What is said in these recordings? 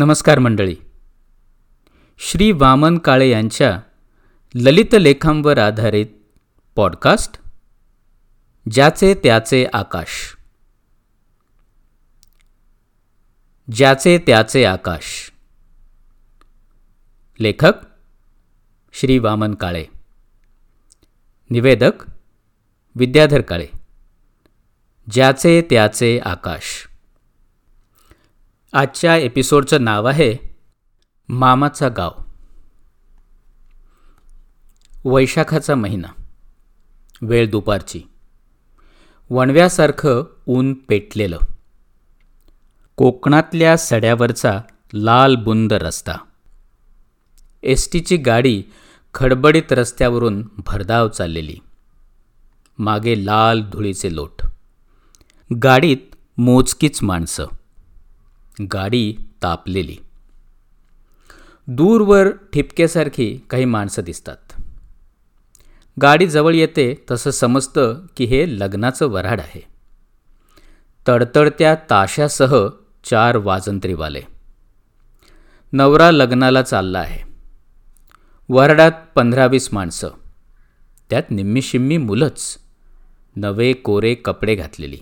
नमस्कार मंडळी. श्री वामन काळे यांच्या ललित लेखांवर आधारित पॉडकास्ट ज्याचे त्याचे आकाश. ज्याचे त्याचे आकाश. लेखक श्री वामन काळे. निवेदक विद्याधर काळे. ज्याचे त्याचे आकाश. आजच्या एपिसोडचं नाव आहे मामाचा गाव. वैशाखाचा महिना. वेळ दुपारची. वणव्यासारखं ऊन पेटलेलं. कोकणातल्या सड्यावरचा लाल बुंद रस्ता. एस टीची गाडी खडबडीत रस्त्यावरून भरधाव चाललेली. मागे लाल धुळीचे लोट. गाडीत मोजकीच माणसं. गाडी तापलेली. दूरवर ठिपक्यासारखी काही माणसं दिसतात. गाडी जवळ येते तसं समजतं की हे लग्नाचं वऱ्हाड आहे. तडतडत्या ताशासह चार वाजंत्रीवाले. नवरा लग्नाला चालला आहे. वरडात पंधरावीस माणसं. त्यात निम्मी शिम्मी मुलंच. नवे कोरे कपडे घातलेली.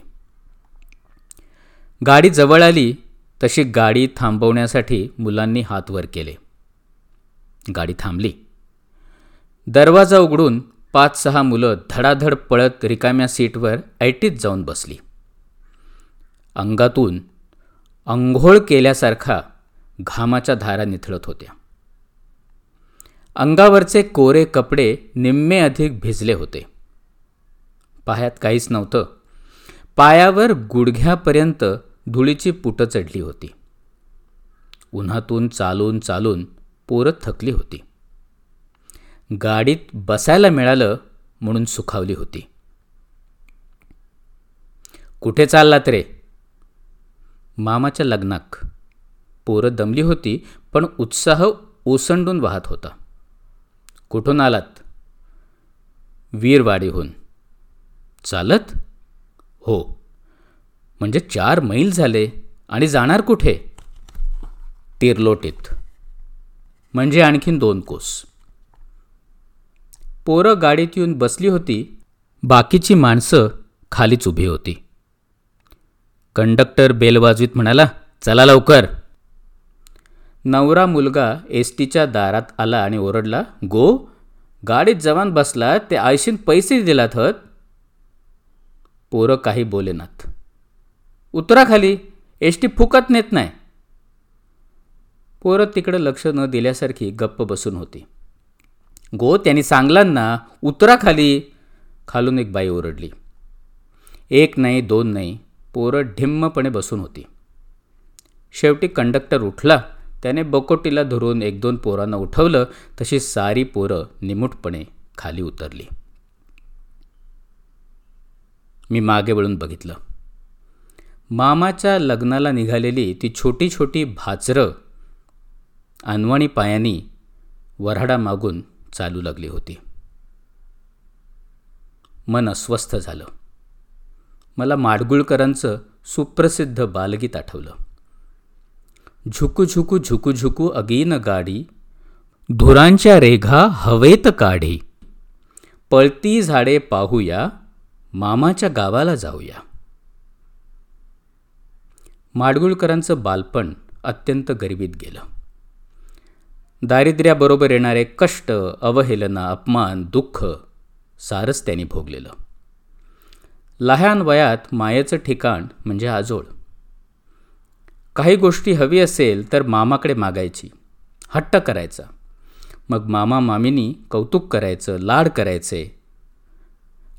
गाडी जवळ आली तशी गाडी थांबवण्यासाठी मुलांनी हात वर केले. गाडी थांबली. दरवाजा उघडून पाच सहा मुलं धडाधड पळत रिकाम्या सीटवर ऐटीत जाऊन बसली. अंगातून अंघोळ केल्यासारखा घामाच्या धारा निथळत होत्या. अंगावरचे कोरे कपडे निम्मे अधिक भिजले होते. पायात काहीच नव्हतं. पायावर गुडघ्यापर्यंत धुळीची पुटं चढली होती. उन्हातून चालून चालून पोरं थकली होती. गाडीत बसायला मिळालं म्हणून सुखावली होती. कुठे चाललात रे? मामाच्या लग्नाक. पोरं दमली होती पण उत्साह ओसंडून वाहत होता. कुठून आलात? वीरवाडीहून. चालत? हो. म्हणजे चार मैल झाले आणि जाणार कुठे? तिरलोटीत. म्हणजे आणखीन दोन कोस. पोरं गाडीत येऊन बसली होती बाकीची माणसं खालीच उभी होती. कंडक्टर बेल वाजवीत म्हणाला चला लवकर. नवरा मुलगा एस टीच्या दारात आला आणि ओरडला गो गाडीत जवान बसला ते आयशीन पैसे दिलात हत. पोरं काही बोलेनात उतराखाली एस टी फुकत नेत नाही. पोरं तिकडं लक्ष न दिल्यासारखी गप्प बसून होती. गो त्यांनी सांगलांना उतराखाली खालून एक बाई ओरडली. एक नाही दोन नाही पोरं ढिम्मपणे बसून होती. शेवटी कंडक्टर उठला त्याने बकोटीला धरून एक दोन पोरांना उठवलं तशी सारी पोरं निमूटपणे खाली उतरली. मी मागे वळून बघितलं. मामाच्या लग्नाला निघालेली ती छोटी छोटी भाचरं अनवाणी पायांनी वऱ्हाडा मागून चालू लागली होती. मन अस्वस्थ झालं. मला माडगुळकरांचं सुप्रसिद्ध बालगीत आठवलं. झुकू झुकू झुकू झुकू अगीन गाडी धुरांच्या रेघा हवेत काढी. पळती झाडे पाहूया मामाच्या गावाला जाऊया. माडगुळकरांचं बालपण अत्यंत गरिबीत गेलं. दारिद्र्याबरोबर येणारे कष्ट अवहेलना अपमान दुःख सारच त्यांनी भोगलेलं. लहान वयात मायेचं ठिकाण म्हणजे आजोळ. काही गोष्टी हवी असेल तर मामाकडे मागायची हट्ट करायचा. मग मामा मामीनी कौतुक करायचं लाड करायचे.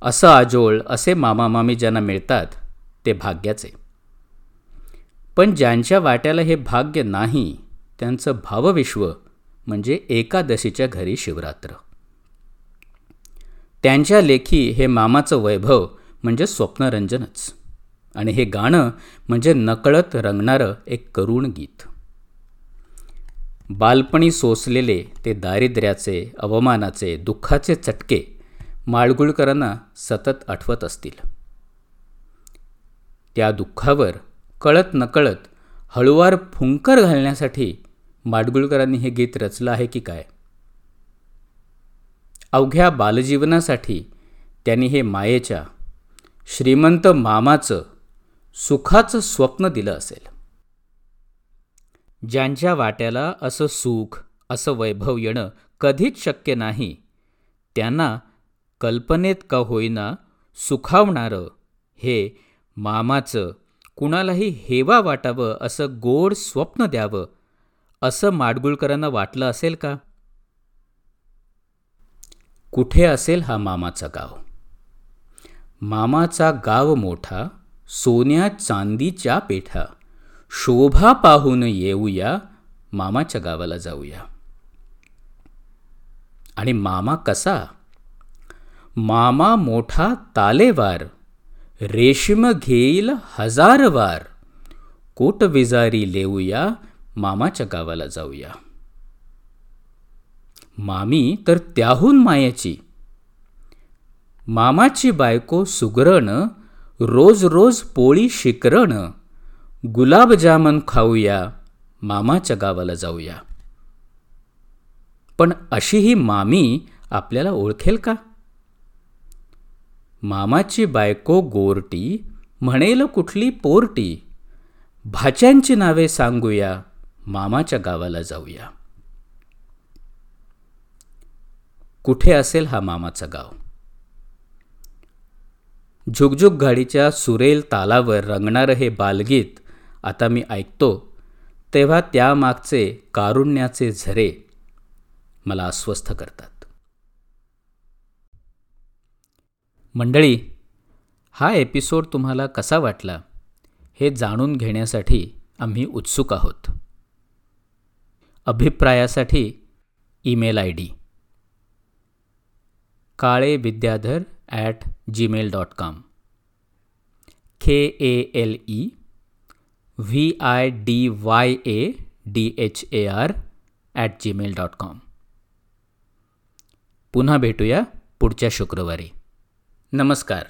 असं आजोळ असे मामा मामी ज्यांना मिळतात ते भाग्याचे. पण ज्यांच्या वाट्याला हे भाग्य नाही त्यांचं भावविश्व म्हणजे एकादशीच्या घरी शिवरात्र. त्यांच्या लेखी हे मामाचं वैभव म्हणजे स्वप्नरंजनच. आणि हे गाणं म्हणजे नकळत रंगणारं एक करुण गीत. बालपणी सोसलेले ते दारिद्र्याचे अवमानाचे दुःखाचे चटके माळगुळकरांना सतत आठवत असतील. त्या दुःखावर कळत नकळत हळुवार फुंकर घालण्यासाठी माडगुळकरांनी हे गीत रचलं आहे की काय? अवघ्या बालजीवनासाठी त्यांनी हे मायेच्या श्रीमंत मामाचं सुखाचं स्वप्न दिलं असेल. ज्यांच्या वाट्याला असं सुख असं वैभव येणं कधीच शक्य नाही त्यांना कल्पनेत का होईना सुखावणारं हे मामाचं कुणालाही हेवा वाटावं असं गोड स्वप्न द्यावं असं माडगुळकरांना वाटलं असेल का? कुठे असेल हा मामाचा गाव? मामाचा गाव मोठा सोन्या चांदीच्या पेठा. शोभा पाहून येऊया मामाच्या गावाला जाऊया. आणि मामा कसा? मामा मोठा तालेवार रेशीम घेईल हजार वार. कोट विजारी लेऊया मामाच्या गावाला जाऊया. मामी तर त्याहून मायाची. मामाची बायको सुगरण रोज रोज पोळी शिकरण. गुलाबजामन खाऊया मामाच्या गावाला जाऊया. पण अशी ही मामी आपल्याला ओळखेल का? मामाची बायको गोरटी म्हणेल कुठली पोरटी? भाच्यांची नावे सांगूया मामाच्या गावाला जाऊया. कुठे असेल हा मामाचा गाव? झुकझुक गाडीच्या सुरेल तालावर रंगणारं हे बालगीत आता मी ऐकतो तेव्हा त्यामागचे कारुण्याचे झरे मला अस्वस्थ करतात. मंडळी हा एपिसोड तुम्हाला कसा वाटला हे जाणून घेण्यासाठी आम्ही उत्सुक आहोत. अभिप्रायासाठी email I D Kale Vidyadhar at Gmail dot com K A L E V I D Y A D H A R at Gmail dot com पुन्हा भेटूया पुढच्या शुक्रवारी. नमस्कार.